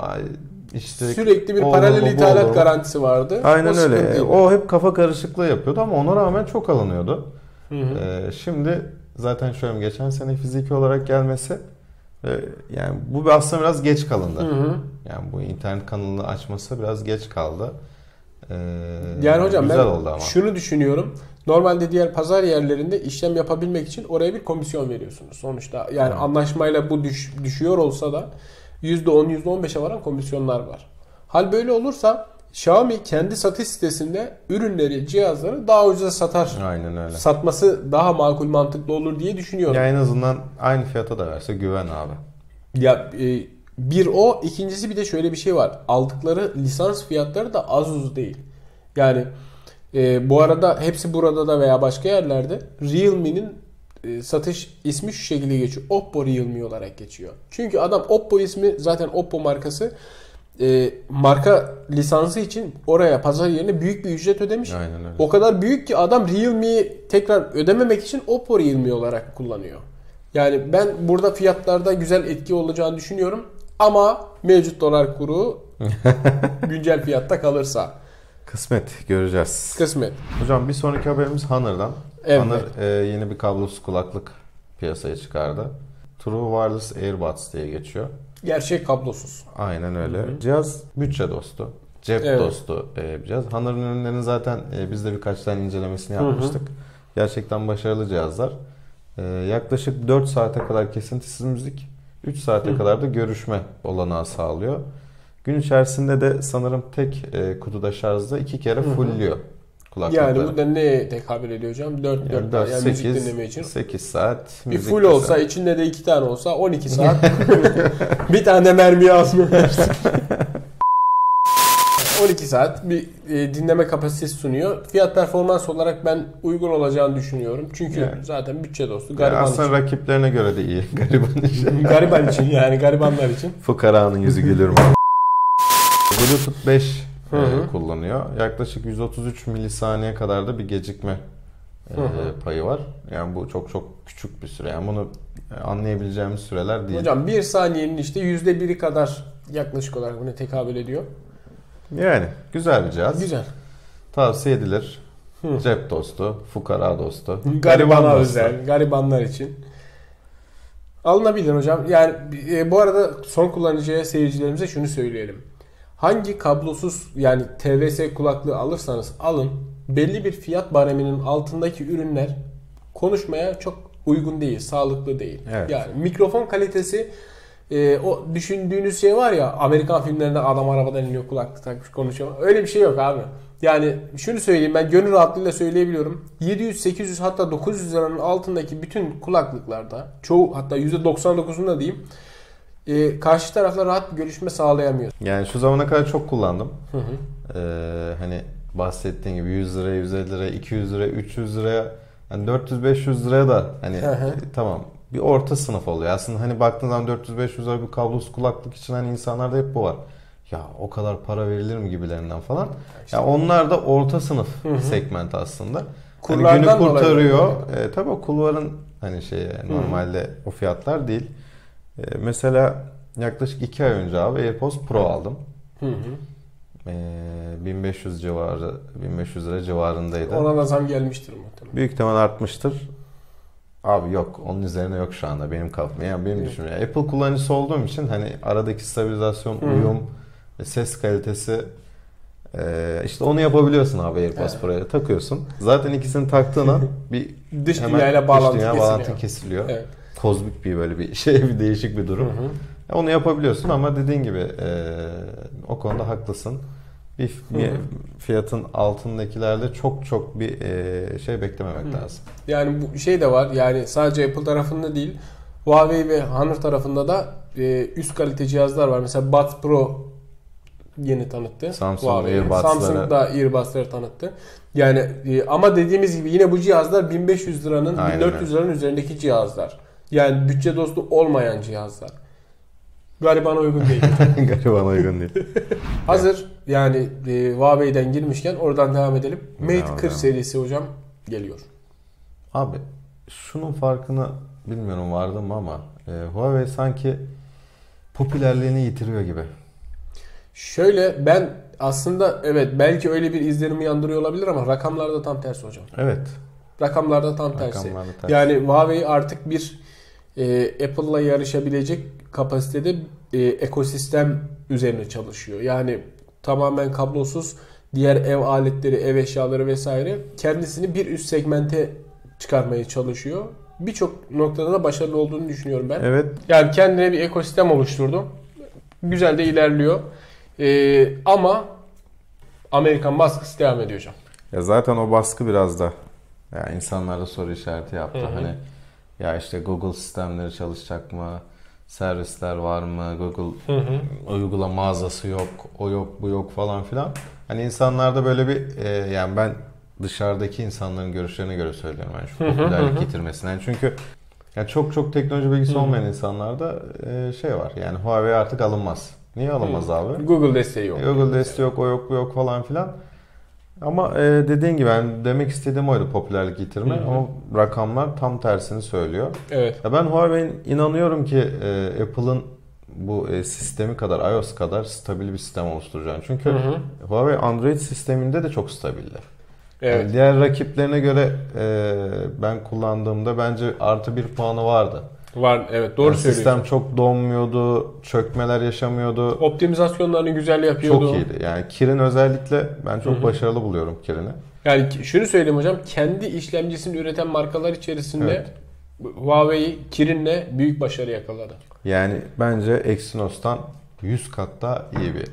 İşte Sürekli bir olur paralel bu ithalat olur garantisi vardı. Aynen O öyle. O hep kafa karışıklığı yapıyordu ama ona rağmen çok alınıyordu. Hı hı. Ee, şimdi zaten şöyle geçen sene fiziki olarak gelmesi e, yani bu aslında biraz geç kalındı. Hı hı. Yani bu internet kanalını açması biraz geç kaldı. Ee, Yani hocam güzel ben oldu ama. şunu düşünüyorum. Normalde diğer pazar yerlerinde işlem yapabilmek için oraya bir komisyon veriyorsunuz sonuçta. Yani Evet. anlaşmayla bu düş, düşüyor olsa da %10 %15'e varan komisyonlar var. Hal böyle olursa Xiaomi kendi satış sitesinde ürünleri, cihazları daha ucuza satar. Aynen öyle. Satması daha makul mantıklı olur diye düşünüyorum. Ya en azından aynı fiyata da verse güven abi. Ya e, bir o, ikincisi bir de şöyle bir şey var. Aldıkları lisans fiyatları da az uz değil. Yani e, bu arada hepsi burada da veya başka yerlerde Realme'nin e, satış ismi şu şekilde geçiyor. Oppo Realme olarak geçiyor. Çünkü adam Oppo ismi zaten Oppo markası e, marka lisansı için oraya pazar yerine büyük bir ücret ödemiş. Aynen öyle. O kadar büyük ki adam Realme'yi tekrar ödememek için Oppo Realme olarak kullanıyor. Yani ben burada fiyatlarda güzel etki olacağını düşünüyorum. Ama mevcut dolar kuru <laughs> güncel fiyatta kalırsa Kısmet göreceğiz. kısmet. Hocam bir sonraki haberimiz Honor'dan. Evet. Honor e, yeni bir kablosuz kulaklık piyasaya çıkardı. True Wireless Earbuds diye geçiyor. Gerçek kablosuz. Aynen öyle. Cihaz bütçe dostu. Cep Evet. dostu e, bir cihaz. Honor'ın ürünlerinin zaten e, biz de birkaç tane incelemesini yapmıştık. Gerçekten başarılı cihazlar. E, yaklaşık 4 saate kadar kesintisiz müzik, 3 saate Hı. kadar da görüşme olanağı sağlıyor. Gün içerisinde de sanırım tek e, kutuda şarjda iki kere Hı hı. Yani bu da neye tekabül ediyor hocam? 4 Yani 4 dört, yani müzik sekiz- dinleme için. 8 saat Bir müzik full mesela. olsa içinde de iki tane olsa 12 <laughs> saat. <laughs> bir tane mermi azmıyor. 12 <laughs> saat bir e, dinleme kapasitesi sunuyor. Fiyat performans olarak ben uygun olacağını düşünüyorum. Çünkü Yani. zaten bütçe dostu. Yani Gariban aslında için. rakiplerine göre de iyi. Gariban için. gariban için yani garibanlar için. Fukaranın yüzü gülür mü? Bluetooth 5 Hı e, hı. kullanıyor. Yaklaşık 133 milisaniye kadar da bir gecikme e, Hı hı. payı var. Yani bu çok çok küçük bir süre. Yani bunu e, anlayabileceğimiz süreler değil. Hocam bir saniyenin işte yüzde biri kadar yaklaşık olarak buna tekabül ediyor. Yani güzel bir cihaz. Güzel. Tavsiye edilir. Hı. Cep dostu, fukara dostu. Garibana dostu. özel, garibanlar için. Alınabilir hocam. Yani e, bu arada son kullanıcıya, seyircilerimize şunu söyleyelim. Hangi kablosuz yani TVS kulaklığı alırsanız alın belli bir fiyat bareminin altındaki ürünler konuşmaya çok uygun değil, sağlıklı değil. Evet. Yani mikrofon kalitesi e, o düşündüğünüz şey var ya Amerikan filmlerinde adam arabadan iniyor kulaklık takmış konuşuyor. Öyle bir şey yok abi. Yani şunu söyleyeyim ben gönül rahatlığıyla söyleyebiliyorum. 700, 800 hatta 900 liranın altındaki bütün kulaklıklarda çoğu hatta %99'unda diyeyim e, karşı tarafla rahat bir görüşme sağlayamıyor. Yani şu zamana kadar çok kullandım. Hı hı. Ee, hani bahsettiğin gibi 100 liraya, 150 liraya, 200 liraya, 300 liraya, hani 400-500 liraya da hani Hı hı. e, tamam bir orta sınıf oluyor. Aslında hani baktığın zaman 400-500 lira bir kablosuz kulaklık için hani insanlarda hep bu var. Ya o kadar para verilir mi gibilerinden falan. Ya onlar da orta sınıf segment aslında. Hani Kurlardan günü dolayı kurtarıyor. E, tabii o kulvarın hani şey normalde o fiyatlar değil. E, mesela yaklaşık 2 ay önce abi AirPods Pro aldım. Hı hı. Ee, 1500 civarı 1500 lira civarındaydı. Ona da zam gelmiştir muhtemelen. Büyük ihtimal artmıştır. Abi yok onun üzerine yok şu anda benim kafam. Yani benim Evet. düşüncem. Apple kullanıcısı olduğum için hani aradaki stabilizasyon, Hı. uyum ses kalitesi ee, işte onu yapabiliyorsun abi AirPods Evet. Pro'ya takıyorsun. Zaten ikisini taktığın an <laughs> bir Dış dünyayla bağlantı dış dünya kesiliyor. bağlantın kesiliyor. Evet. Kozmik bir böyle bir <laughs> şey bir değişik bir durum. Hı hı. Onu yapabiliyorsun ama dediğin gibi e, o konuda haklısın. Bir Hı hı. bir fiyatın altındakilerde çok çok bir e, şey beklememek Hı. lazım. Yani bu şey de var. Yani sadece Apple tarafında değil. Huawei ve Honor tarafında da e, üst kalite cihazlar var. Mesela Buds Pro yeni tanıttı. Samsung Huawei. Earbuds'ları. Samsung da Earbuds'ları tanıttı. Yani e, ama dediğimiz gibi yine bu cihazlar 1500 liranın Aynen 1400 liranın üzerindeki cihazlar. Yani bütçe dostu olmayan cihazlar. Garibana uygun değil. <laughs> Gariban uygun değil. <laughs> Hazır yani e, Huawei'den girmişken oradan devam edelim. Mate Devam 40 edelim. serisi hocam geliyor. Abi şunun farkını bilmiyorum vardı mı ama e, Huawei sanki popülerliğini yitiriyor gibi. Şöyle ben aslında evet belki öyle bir izlenim uyandırıyor olabilir ama rakamlarda tam tersi hocam. Evet. Rakamlarda tam tersi. Rakamlarda tersi. Yani Huawei artık bir e, Apple'la yarışabilecek kapasitede e, ekosistem üzerine çalışıyor. Yani tamamen kablosuz diğer ev aletleri, ev eşyaları vesaire kendisini bir üst segmente çıkarmaya çalışıyor. Birçok noktada da başarılı olduğunu düşünüyorum ben. Evet. Yani kendine bir ekosistem oluşturdu. Güzel de ilerliyor. Ee, ama Amerikan baskısı devam ediyor hocam. Ya zaten o baskı biraz da ya insanlarda soru işareti yaptı. Hı hı. Hani ya işte Google sistemleri çalışacak mı? Servisler var mı? Google uygulama mağazası yok, o yok, bu yok falan filan. Hani insanlarda böyle bir e, yani ben dışarıdaki insanların görüşlerine göre söylüyorum yani şu Hı hı, popülerlik hı hı. getirmesine. Yani çünkü ya çok çok teknoloji bilgisi Hı hı. olmayan insanlarda e, şey var. Yani Huawei artık alınmaz. Niye alınmaz abi? Google desteği yok. Google desteği yok, o yok, bu yok falan filan. Ama e, dediğin gibi ben demek istediğim oydu popülerlik yitirme Hı hı. ama rakamlar tam tersini söylüyor. Evet. Ya ben Huawei'nin inanıyorum ki e, Apple'ın bu e, sistemi kadar iOS kadar stabil bir sistem oluşturacağını. Çünkü Hı hı. Huawei Android sisteminde de çok stabildi. Evet. Yani diğer rakiplerine göre e, ben kullandığımda bence artı bir puanı vardı. Var evet doğru Yani söylüyorsun. Sistem çok donmuyordu, çökmeler yaşamıyordu. Optimizasyonlarını güzel yapıyordu. Çok iyiydi. Yani Kirin özellikle ben çok Hı hı. başarılı buluyorum Kirin'i. Yani şunu söyleyeyim hocam kendi işlemcisini üreten markalar içerisinde Evet. Huawei Kirin'le büyük başarı yakaladı. Yani bence Exynos'tan 100 kat daha iyi bir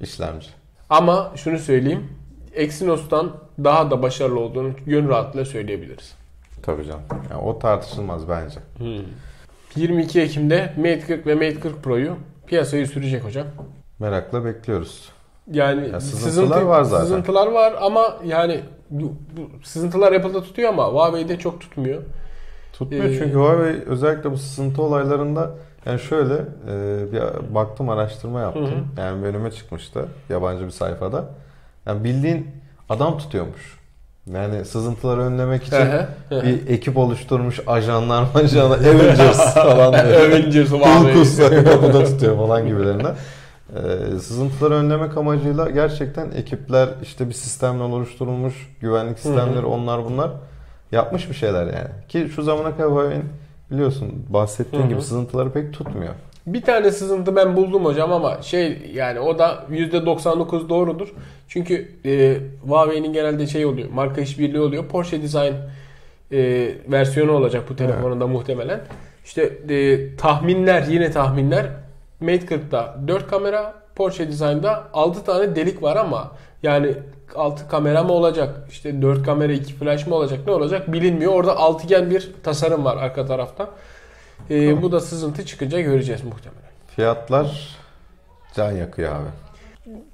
işlemci. Ama şunu söyleyeyim Exynos'tan daha da başarılı olduğunu gönül rahatlığıyla söyleyebiliriz. Tabii canım. Yani o tartışılmaz bence. 22 Ekim'de Mate 40 ve Mate 40 Pro'yu piyasaya sürecek hocam. Merakla bekliyoruz. Yani Ya sızıntılar var zaten. Sızıntılar var ama yani bu, bu sızıntılar Apple'da tutuyor ama Huawei'de çok tutmuyor. Tutmuyor Ee, çünkü Huawei özellikle bu sızıntı olaylarında yani şöyle e, bir baktım araştırma yaptım. Hı. Yani önüme çıkmıştı yabancı bir sayfada. Yani bildiğin adam tutuyormuş. Yani sızıntıları önlemek için bir ekip oluşturmuş ajanlar majanlar <laughs> Avengers <laughs> falan böyle. Avengers Huawei. Hulkus'u kapıda tutuyor falan gibilerinden. Ee, sızıntıları önlemek amacıyla gerçekten ekipler işte bir sistemle oluşturulmuş güvenlik sistemleri onlar bunlar yapmış bir şeyler yani. Ki şu zamana kadar biliyorsun bahsettiğin gibi sızıntıları pek tutmuyor. Bir tane sızıntı ben buldum hocam ama şey yani o da %99 doğrudur. Çünkü e, Huawei'nin genelde şey oluyor. Marka işbirliği oluyor. Porsche Design e, versiyonu olacak bu telefonunda muhtemelen. İşte e, tahminler yine tahminler Mate 40'da 4 kamera Porsche Design'da 6 tane delik var ama yani 6 kamera mı olacak? işte 4 kamera 2 flash mı olacak? Ne olacak bilinmiyor. Orada altıgen bir tasarım var arka tarafta. E, Tamam. Bu da sızıntı çıkınca göreceğiz muhtemelen. Fiyatlar can yakıyor abi.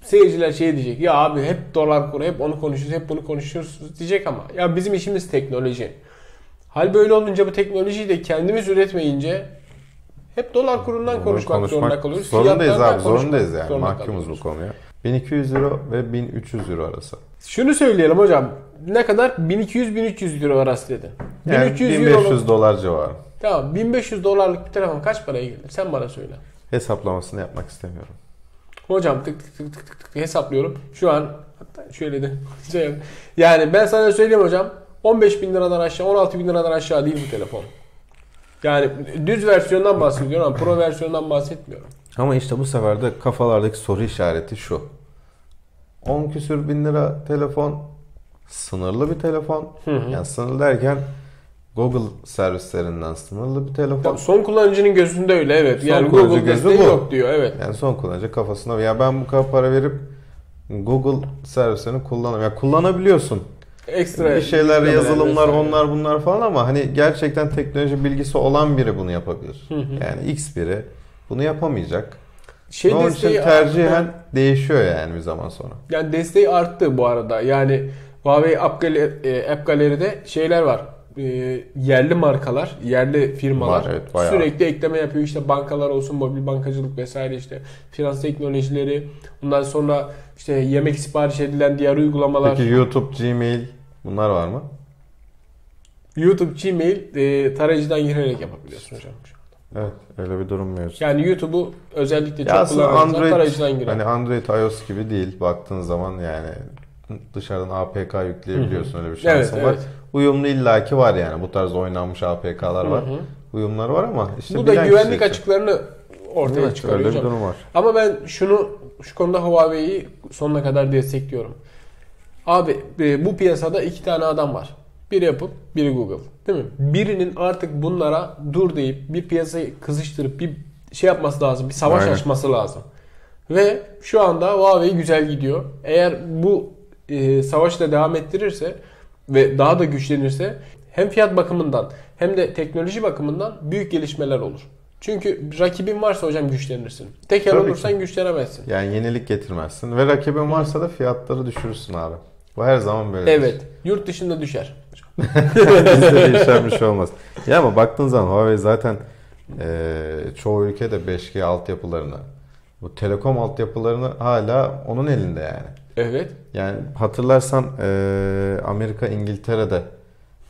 Seyirciler şey diyecek. Ya abi hep dolar kuru, hep onu konuşuyoruz, hep bunu konuşuyoruz diyecek ama ya bizim işimiz teknoloji. Hal böyle olunca bu teknolojiyi de kendimiz üretmeyince hep dolar kurundan Bunu konuşmak, zorunda kalıyoruz. Zorundayız abi konuşmak zorundayız yani. zorunda Mahkumuz bu konuya. 1200 euro ve 1300 euro arası. Şunu söyleyelim hocam. Ne kadar? 1200-1300 euro arası dedi. Yani 1300 1500 euro. dolar civarı. Tamam 1500 dolarlık bir telefon kaç paraya gelir? Sen bana söyle. Hesaplamasını yapmak istemiyorum. Hocam tık tık tık tık tık, tık hesaplıyorum. Şu an hatta şöyle de <laughs> şey yani ben sana söyleyeyim hocam 15 bin liradan aşağı 16 bin liradan aşağı değil bu telefon. Yani düz versiyondan bahsediyorum ama pro versiyondan bahsetmiyorum. Ama işte bu sefer de kafalardaki soru işareti şu. 10 küsür bin lira telefon sınırlı bir telefon. Yani sınırlı derken Google servislerinden sınırlı bir telefon. Tamam, son kullanıcının gözünde öyle evet. Son yani Google gözü desteği bu. yok diyor evet. Yani son kullanıcı kafasına ya ben bu kadar para verip Google servislerini kullanam. Ya kullanabiliyorsun. Ekstra bir şeyler yazılımlar vesaire. onlar bunlar falan ama hani gerçekten teknoloji bilgisi olan biri bunu yapabilir. Yani X biri bunu yapamayacak. Şey Onun için tercihen değişiyor yani bir zaman sonra. Yani desteği arttı bu arada. Yani Huawei App, Gallery, e, App Gallery'de şeyler var. E, yerli markalar, yerli firmalar Var, evet, bayağı. sürekli ekleme yapıyor. İşte bankalar olsun, mobil bankacılık vesaire işte finans teknolojileri. Ondan sonra işte yemek sipariş edilen diğer uygulamalar. Peki YouTube, Gmail bunlar var mı? YouTube, Gmail e, tarayıcıdan girerek yapabiliyorsun hocam. Evet öyle bir durum mevcut. Yani YouTube'u özellikle Ya çok Android tarayıcıdan girer. hani Android iOS gibi değil baktığın zaman yani dışarıdan APK yükleyebiliyorsun öyle bir evet, şansın var. evet. Uyumlu illaki var yani bu tarz oynanmış APK'lar var. Uyumları var ama işte Bu da güvenlik açıklarını ortaya Evet, çıkarıyor öyle bir durum var. Ama ben şunu şu konuda Huawei'yi sonuna kadar destekliyorum. Abi e, bu piyasada iki tane adam var. Biri Apple, biri Google. Değil mi? Birinin artık bunlara dur deyip bir piyasayı kızıştırıp bir şey yapması lazım. Bir savaş Aynen. açması lazım. Ve şu anda Huawei güzel gidiyor. Eğer bu e, savaşı da devam ettirirse ve daha da güçlenirse hem fiyat bakımından hem de teknoloji bakımından büyük gelişmeler olur. Çünkü rakibin varsa hocam güçlenirsin. Tekel Tabii olursan güçlenemezsin. Yani yenilik getirmezsin ve rakibin varsa da fiyatları düşürürsün abi. Bu her zaman böyle. Evet. Yurt dışında düşer. <laughs> Bizde değişen bir şey olmaz. Ya ama baktığın zaman Huawei zaten e, çoğu ülkede 5G altyapılarını bu telekom altyapılarını hala onun elinde yani. Evet. Yani hatırlarsan e, Amerika İngiltere'de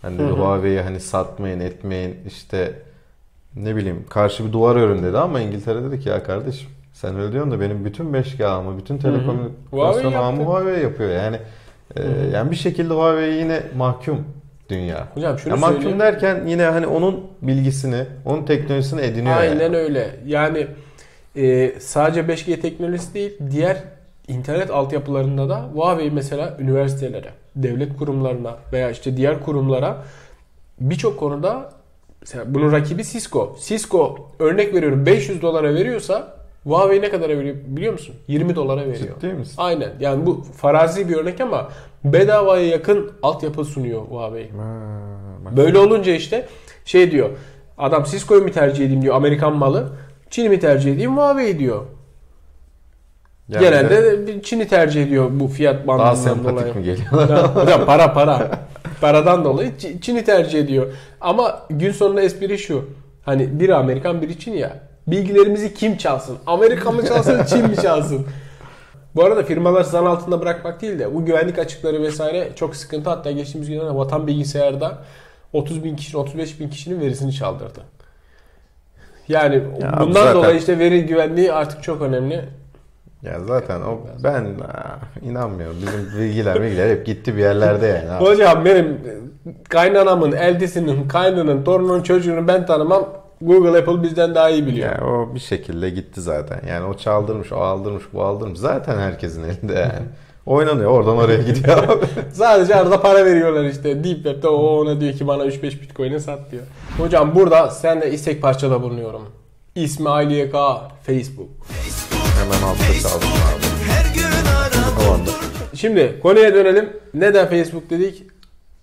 hani dedi. Huawei'yi hani satmayın etmeyin işte ne bileyim karşı bir duvar örün dedi ama İngiltere dedi ki ya kardeşim sen öyle diyorsun da benim bütün 5G ağımı, bütün Huawei telekomünikasyon yaptı. ağımı Huawei yapıyor. Yani e, yani bir şekilde Huawei yine mahkum dünya. Hocam şunu Ya mahkum söyleyeyim. derken yine hani onun bilgisini, onun teknolojisini ediniyor Aynen yani. öyle. Yani e, sadece 5G teknolojisi değil, diğer internet altyapılarında da Huawei mesela üniversitelere, devlet kurumlarına veya işte diğer kurumlara birçok konuda mesela bunun rakibi Cisco. Cisco örnek veriyorum 500 dolara veriyorsa Huawei ne kadara veriyor biliyor musun? 20 dolara veriyor. Ciddi misin? Aynen. Yani bu farazi bir örnek ama bedavaya yakın altyapı sunuyor Huawei. Ha. Böyle olunca işte şey diyor. Adam Cisco'yu mu tercih edeyim diyor Amerikan malı. Çin'i mi tercih edeyim Huawei diyor. Yani Genelde de bir Çin'i tercih ediyor bu fiyat daha bandından sempatik dolayı. mi geliyor? <laughs> Ya, para para. Paradan dolayı Çin'i tercih ediyor. Ama gün sonunda espri şu. Hani biri Amerikan biri Çin ya. Bilgilerimizi kim çalsın? Amerika mı çalsın <laughs> Çin mi çalsın? Bu arada firmalar zan altında bırakmak değil de bu güvenlik açıkları vesaire çok sıkıntı. Hatta geçtiğimiz günlerde Vatan Bilgisayar'da 30 bin kişinin 35 bin kişinin verisini çaldırdı. Yani Ya bundan zaten- dolayı işte veri güvenliği artık çok önemli. Ya zaten o ben aa, inanmıyorum. Bizim bilgiler bilgiler hep gitti bir yerlerde yani. abi. <laughs> Hocam benim kaynanamın, eldisinin, kaynının, torunun, çocuğunu ben tanımam. Google Apple bizden daha iyi biliyor. Yani o bir şekilde gitti zaten. Yani o çaldırmış, o aldırmış, bu aldırmış. Zaten herkesin elinde yani. <laughs> Oynanıyor oradan oraya gidiyor abi. <laughs> Sadece arada para veriyorlar işte. Deep Web'de o ona diyor ki bana 3-5 Bitcoin'i sat diyor. Hocam burada sen de istek parçada bulunuyorum. İsmail YK Facebook. Hemen altta çaldım abi. Şimdi konuya dönelim. Neden Facebook dedik?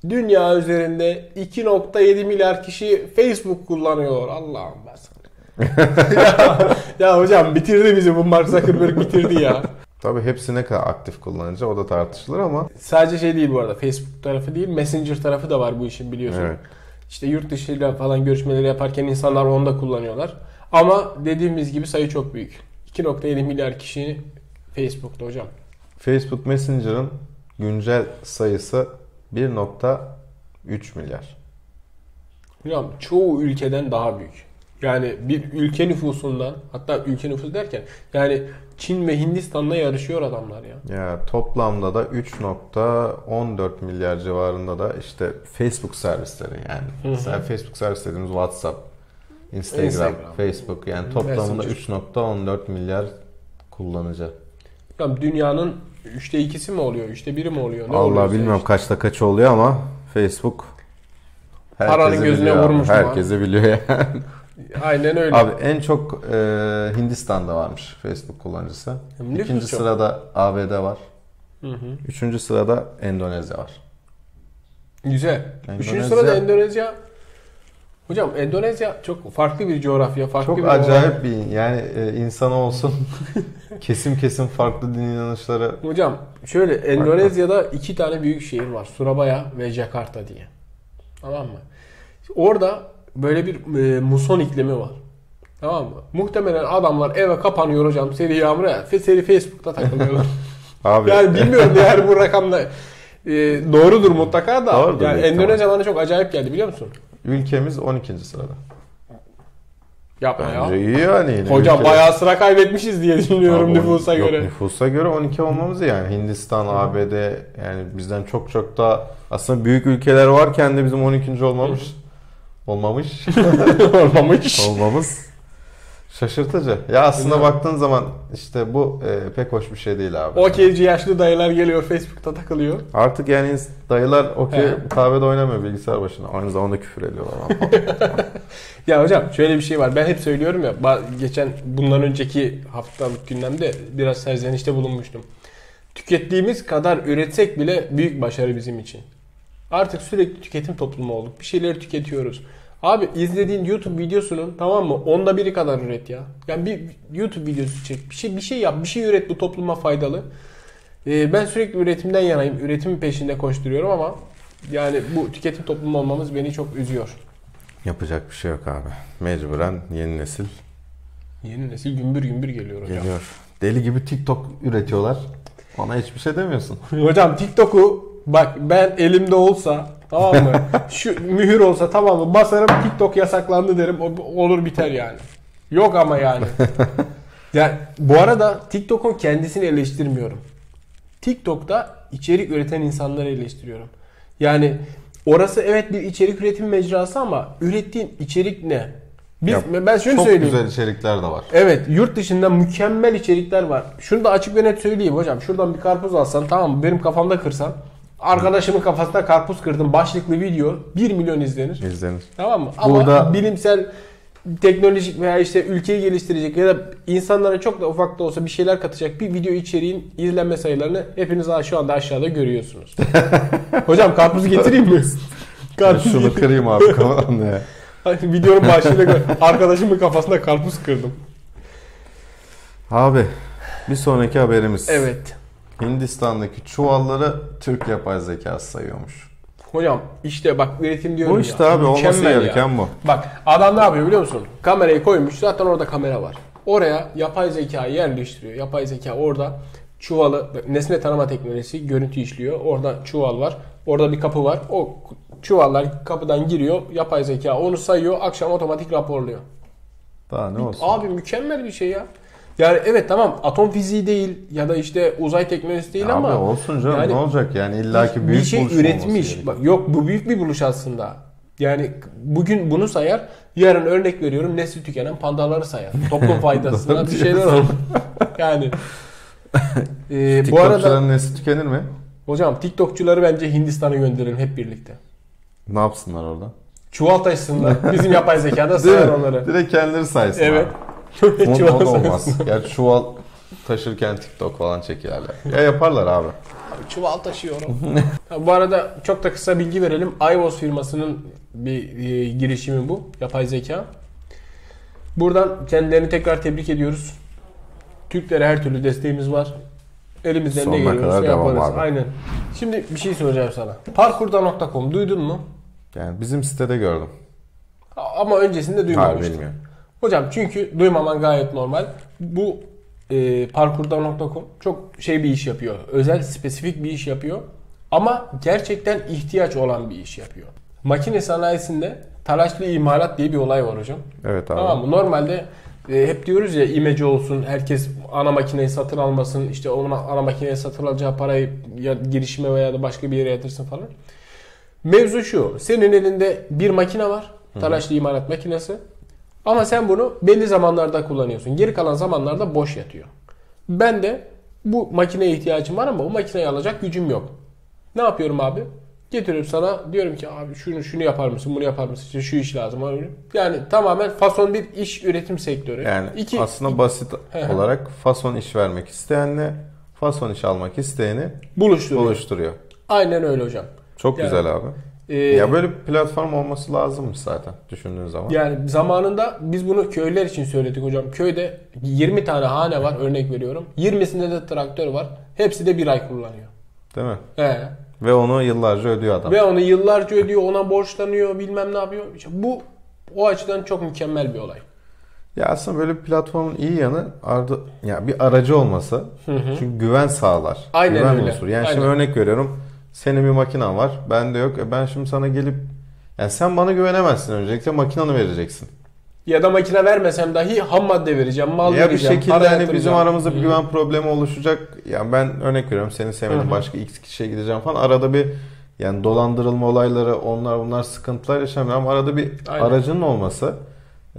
Dünya üzerinde 2.7 milyar kişi Facebook kullanıyor. Allah'ım ben sana. <laughs> ya, ya hocam bitirdi bizi bu Mark Zuckerberg bitirdi ya. Tabii hepsi ne kadar aktif kullanıcı o da tartışılır ama Sadece şey değil bu arada. Facebook tarafı değil, Messenger tarafı da var bu işin biliyorsun. evet. İşte yurt dışıyla falan görüşmeleri yaparken insanlar onu da kullanıyorlar. Ama dediğimiz gibi sayı çok büyük. 2.7 milyar kişi Facebook'ta hocam. Facebook Messenger'ın güncel sayısı 1.3 milyar. Hocam çoğu ülkeden daha büyük. Yani bir ülke nüfusundan hatta ülke nüfusu derken yani Çin ve Hindistan'la yarışıyor adamlar ya. Ya toplamda da 3.14 milyar civarında da işte Facebook servisleri yani. Mesela Facebook servis dediğimiz WhatsApp, Instagram, Instagram. Facebook yani toplamında Messenger. 3.14 milyar kullanıcı. Hocam dünyanın üçte ikisi mi oluyor? Üçte biri mi oluyor? Ne Allah bilmiyorum işte. kaçta kaç oluyor ama Facebook Paranın gözüne biliyor vurmuş mu Herkesi biliyor yani. Aynen öyle. Abi en çok e, Hindistan'da varmış Facebook kullanıcısı. Nüfus İkinci çok. sırada ABD var. Hı hı. Üçüncü sırada Endonezya var. Güzel. Üçüncü Endonezya- sırada Endonezya. Hocam Endonezya çok farklı bir coğrafya, farklı Çok bir acayip bir yani e, insan olsun <laughs> kesim kesim farklı din inanışları. Hocam şöyle Endonezya'da iki tane büyük şehir var. Surabaya ve Jakarta diye. Tamam mı? Orada böyle bir e, muson iklimi var. Tamam mı? Muhtemelen adamlar eve kapanıyor hocam. Seri yağmura, seri Facebook'ta takılıyorlar. <laughs> Abi yani bilmiyorum yani bu rakamda e, doğrudur mutlaka da. Doğrudur yani büyük Endonezya bana çok acayip geldi biliyor musun? Ülkemiz 12. sırada. Yapma Bence ya. iyi yani. yine Hocam ülke- bayağı sıra kaybetmişiz diye düşünüyorum Abi nüfusa yok, göre. nüfusa göre 12 olmamız yani. Hindistan, ABD yani bizden çok çok daha aslında büyük ülkeler varken de bizim 12. olmamış. Olmamış. <laughs> Olmamış. olmamız şaşırtıcı. Ya aslında Ya. baktığın zaman işte bu e, pek hoş bir şey değil abi. Okeyci yaşlı dayılar geliyor Facebook'ta takılıyor. Artık yani dayılar okey kahvede oynamıyor bilgisayar başına. Aynı zamanda küfür ediyorlar. <laughs> <laughs> Ya hocam şöyle bir şey var. Ben hep söylüyorum ya. Geçen bundan önceki haftalık gündemde biraz serzenişte bulunmuştum. Tükettiğimiz kadar üretsek bile büyük başarı bizim için. Artık sürekli tüketim toplumu olduk. Bir şeyleri tüketiyoruz. Abi izlediğin YouTube videosunun tamam mı? Onda biri kadar üret ya. Yani bir YouTube videosu çek. Bir şey bir şey yap. Bir şey üret bu topluma faydalı. Ee, ben sürekli üretimden yanayım. Üretimin peşinde koşturuyorum ama yani bu tüketim toplumu olmamız beni çok üzüyor. Yapacak bir şey yok abi. Mecburen yeni nesil Yeni nesil gümbür gümbür geliyor hocam. geliyor. Deli gibi TikTok üretiyorlar. Ona hiçbir şey demiyorsun. <laughs> Hocam TikTok'u bak ben elimde olsa tamam mı? Şu mühür olsa tamam mı? Basarım TikTok yasaklandı derim. Olur biter yani. Yok ama yani. <laughs> yani bu arada TikTok'un kendisini eleştirmiyorum. TikTok'ta içerik üreten insanları eleştiriyorum. Yani orası evet bir içerik üretim mecrası ama ürettiğin içerik ne? Biz, Ya, ben şunu Çok söyleyeyim. güzel içerikler de var. Evet yurt dışında mükemmel içerikler var. Şunu da açık ve net söyleyeyim hocam. Şuradan bir karpuz alsan tamam mı? Benim kafamda kırsan. Arkadaşımın kafasında karpuz kırdım. Başlıklı video 1 milyon izlenir. İzlenir. Tamam mı? Ama Burada- bilimsel teknolojik veya işte ülkeyi geliştirecek ya da insanlara çok da ufak da olsa bir şeyler katacak bir video içeriğin izlenme sayılarını hepiniz şu anda aşağıda görüyorsunuz. <laughs> hocam karpuzu getireyim mi? <laughs> Karpuz Şunu getir- kırayım abi ya. <laughs> Videonun başlığına arkadaşımın kafasında karpuz kırdım. Abi bir sonraki haberimiz. Evet. Hindistan'daki çuvalları Türk yapay zekası sayıyormuş. Hocam işte bak üretim diyorum Bu ya. işte abi olması mükemmel ya. gereken bu. Bak adam ne yapıyor biliyor musun? Kamerayı koymuş zaten orada kamera var. Oraya yapay zekayı yerleştiriyor. Yapay zeka orada çuvalı nesne tanıma teknolojisi görüntü işliyor. Orada çuval var. Orada bir kapı var. O çuvallar kapıdan giriyor. Yapay zeka onu sayıyor. Akşam otomatik raporluyor. Daha ne olsun? Abi mükemmel bir şey ya. Yani evet tamam atom fiziği değil ya da işte uzay teknolojisi değil Abi ama olsun canım yani ne olacak yani illaki büyük bir şey buluş üretmiş. Bak yok bu büyük bir buluş aslında. Yani bugün bunu sayar, yarın örnek veriyorum nesli tükenen pandaları sayar. Toplum <laughs> faydasına bir şeyler olur. Yani <laughs> e, bu arada nesli tükenir mi? hocam TikTokçuları bence Hindistan'a gönderelim hep birlikte. Ne yapsınlar orada? Çuval taşısınlar. <laughs> Bizim yapay zekada sayar onları. Direkt kendileri saysın. Evet. abi. O, Çuval o da olmaz. Gerçi çuval taşırken TikTok falan çekiyorlar. Ya yaparlar abi. Çuval taşıyorum. <laughs> Ha, bu arada çok da kısa bilgi verelim. iVooz firmasının bir e, girişimi bu. Yapay zeka. Buradan kendilerini tekrar tebrik ediyoruz. Türklere her türlü desteğimiz var. Elimizden ne Sonuna geliyorsa kadar devam yaparız. abi. Aynen. Şimdi bir şey soracağım sana. Parkurda.com duydun mu? Yani bizim sitede gördüm. A- Ama öncesinde Hayır duymamıştım. bilmiyorum. Hocam çünkü duymaman gayet normal. Bu e, parkurda.com çok şey bir iş yapıyor. Özel, spesifik bir iş yapıyor. Ama gerçekten ihtiyaç olan bir iş yapıyor. Makine sanayisinde talaşlı imalat diye bir olay var hocam. Evet abi. Tamam mı? Normalde e, hep diyoruz ya imece olsun, herkes ana makineyi satın almasın, işte ona ana makineye satın alacağı parayı ya girişime veya da başka bir yere yatırsın falan. Mevzu şu, senin elinde bir makine var, talaşlı imalat makinesi. Ama sen bunu belli zamanlarda kullanıyorsun. Geri kalan zamanlarda boş yatıyor. Ben de bu makineye ihtiyacım var ama bu makineyi alacak gücüm yok. Ne yapıyorum abi? Getiriyorum sana diyorum ki abi şunu şunu yapar mısın bunu yapar mısın işte şu iş lazım. Yani tamamen fason bir iş üretim sektörü. Yani İki, aslında basit olarak fason iş vermek isteyenle fason iş almak isteyeni buluşturuyor. buluşturuyor. Aynen öyle hocam. Çok Yani- güzel abi. Ee, Ya böyle bir platform olması lazımmış zaten düşündüğün zaman. Yani zamanında biz bunu köyler için söyledik hocam. Köyde 20 tane hane var örnek veriyorum. 20'sinde de traktör var. Hepsi de bir ay kullanıyor. Değil mi? He. Ve onu yıllarca ödüyor adam. Ve onu yıllarca ödüyor, ona borçlanıyor, bilmem ne yapıyor. İşte bu o açıdan çok mükemmel bir olay. Ya aslında böyle bir platformun iyi yanı ardı, ya bir aracı olması. Çünkü güven sağlar. Aynen güven öyle. unsuru. Yani şimdi Aynen. örnek veriyorum. Senin bir makinen var. Bende yok. E ben şimdi sana gelip yani sen bana güvenemezsin öncelikle makinanı vereceksin. Ya da makine vermesem dahi ham madde vereceğim, mal ya bir vereceğim, şekilde para hani bizim aramızda bir güven problemi oluşacak. Yani ben örnek veriyorum seni sevmedim başka x kişiye gideceğim falan. Arada bir yani dolandırılma olayları onlar bunlar sıkıntılar yaşamıyor ama arada bir Aynen. aracının olması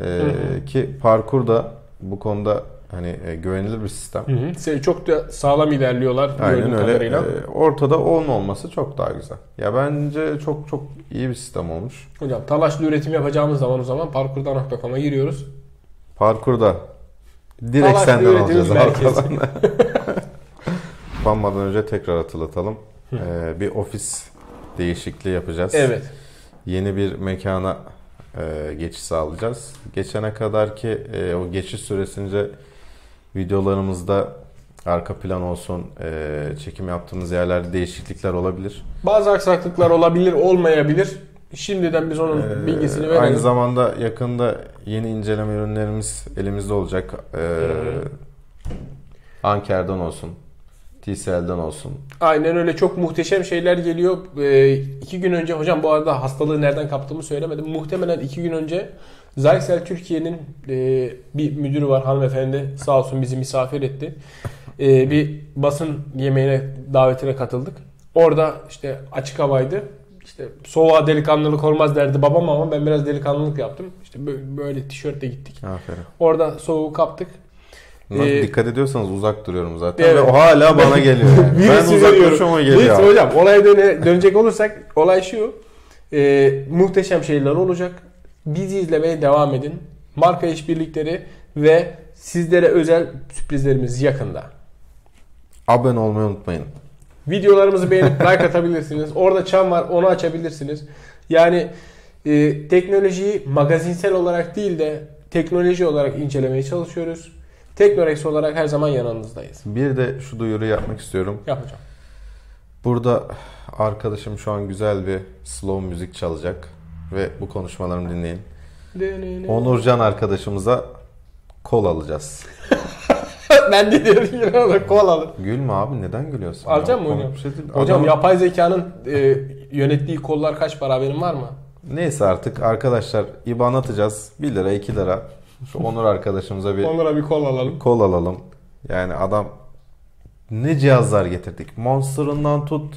e, hı. ki parkurda bu konuda hani e, güvenilir bir sistem. Hı hı. Se- Çok da sağlam ilerliyorlar Aynen öyle. kadarıyla. E, ortada onun olması çok daha güzel. Ya bence çok çok iyi bir sistem olmuş. Hocam talaşlı üretim yapacağımız zaman o zaman parkurda.com'a giriyoruz. Parkurda direkt Talaşlı senden alacağız. Kapanmadan <laughs> önce tekrar hatırlatalım. E, bir ofis değişikliği yapacağız. Evet. Yeni bir mekana e, geçiş sağlayacağız. Geçene kadar ki e, o geçiş süresince videolarımızda arka plan olsun, e, çekim yaptığımız yerlerde değişiklikler olabilir. Bazı aksaklıklar olabilir, olmayabilir. Şimdiden biz onun E, bilgisini verelim. Aynı zamanda yakında yeni inceleme ürünlerimiz elimizde olacak. E, Anker'den olsun, TCL'den olsun. Aynen öyle çok muhteşem şeyler geliyor. Ee, iki gün önce hocam bu arada hastalığı nereden kaptığımı söylemedim. Muhtemelen iki gün önce Zyxel Türkiye'nin e, bir müdürü var hanımefendi sağ olsun bizi misafir etti. E, bir basın yemeğine davetine katıldık. Orada işte açık havaydı. İşte soğuğa delikanlılık olmaz derdi babam ama ben biraz delikanlılık yaptım. İşte bö- böyle tişörtle gittik. Aferin. Orada soğuğu kaptık. Buna Ee, dikkat ediyorsanız uzak duruyorum zaten Evet. ve o hala bana geliyor. <laughs> Yani. ben uzaklaşıyorum o geliyor. Neyse hocam olaya döne, dönecek olursak olay şu. Ee, muhteşem şeyler olacak. Bizi izlemeye devam edin. Marka işbirlikleri ve sizlere özel sürprizlerimiz yakında. Abone olmayı unutmayın. Videolarımızı beğenip <laughs> like atabilirsiniz. Orada çan var onu açabilirsiniz. Yani e, teknolojiyi magazinsel olarak değil de teknoloji olarak incelemeye çalışıyoruz. Teknorex olarak her zaman yanınızdayız. Bir de şu duyuru yapmak istiyorum. Yapacağım. Burada arkadaşım şu an güzel bir slow müzik çalacak ve bu konuşmalarımı dinleyin. Onurcan arkadaşımıza kol alacağız. <laughs> ben de diyorum ki ona kol alın. Gülme abi neden gülüyorsun? Alacağım mı hocam? şey değil. Hocam Adam- yapay zekanın e, yönettiği kollar kaç para haberin var mı? Neyse artık arkadaşlar IBAN atacağız. 1 lira 2 lira. Şu Onur arkadaşımıza bir Onlara bir kol alalım. kol alalım. Yani adam ne cihazlar getirdik. Monster'ından tut.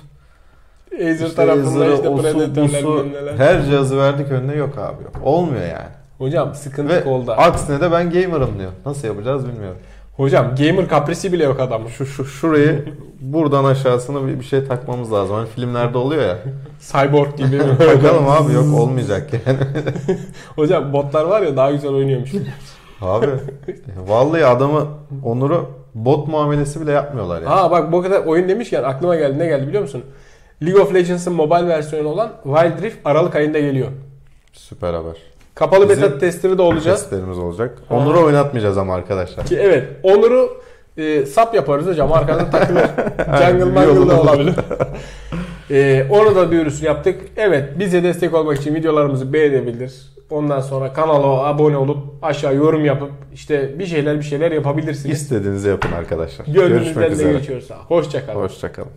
Acer İşte tarafında işte osu, Predator'lar busu, her cihazı verdik önüne yok abi yok. Olmuyor yani. Hocam sıkıntı Ve kolda. aksine de ben gamer'ım diyor. Nasıl yapacağız bilmiyorum. Hocam gamer kaprisi bile yok adamın. Şu, şu şurayı buradan aşağısına bir, bir şey takmamız lazım. Hani filmlerde oluyor ya. Cyborg gibi. <laughs> Bakalım abi yok olmayacak yani. <laughs> Hocam botlar var ya daha güzel oynuyormuş. Abi vallahi adamı Onur'u bot muamelesi bile yapmıyorlar ya. Aa bak bu kadar oyun demişken aklıma geldi. Ne geldi biliyor musun? League of Legends'ın mobile versiyonu olan Wild Rift Aralık ayında geliyor. Süper haber. Kapalı beta Bizim testleri de olacağız. Testlerimiz olacak. Ha. Onur'u oynatmayacağız ama arkadaşlar. Ki evet Onur'u e, sap yaparız hocam arkadan takılır. <laughs> Jungle mangle olabilir. <laughs> e, onu da duyurusunu yaptık. Evet bize destek olmak için videolarımızı beğenebilir. Ondan sonra kanala abone olup aşağı yorum yapıp işte bir şeyler bir şeyler yapabilirsiniz. İstediğinizi yapın arkadaşlar. Gönlünüzden üzere. geçiyorsa. Hoşçakalın. Hoşçakalın.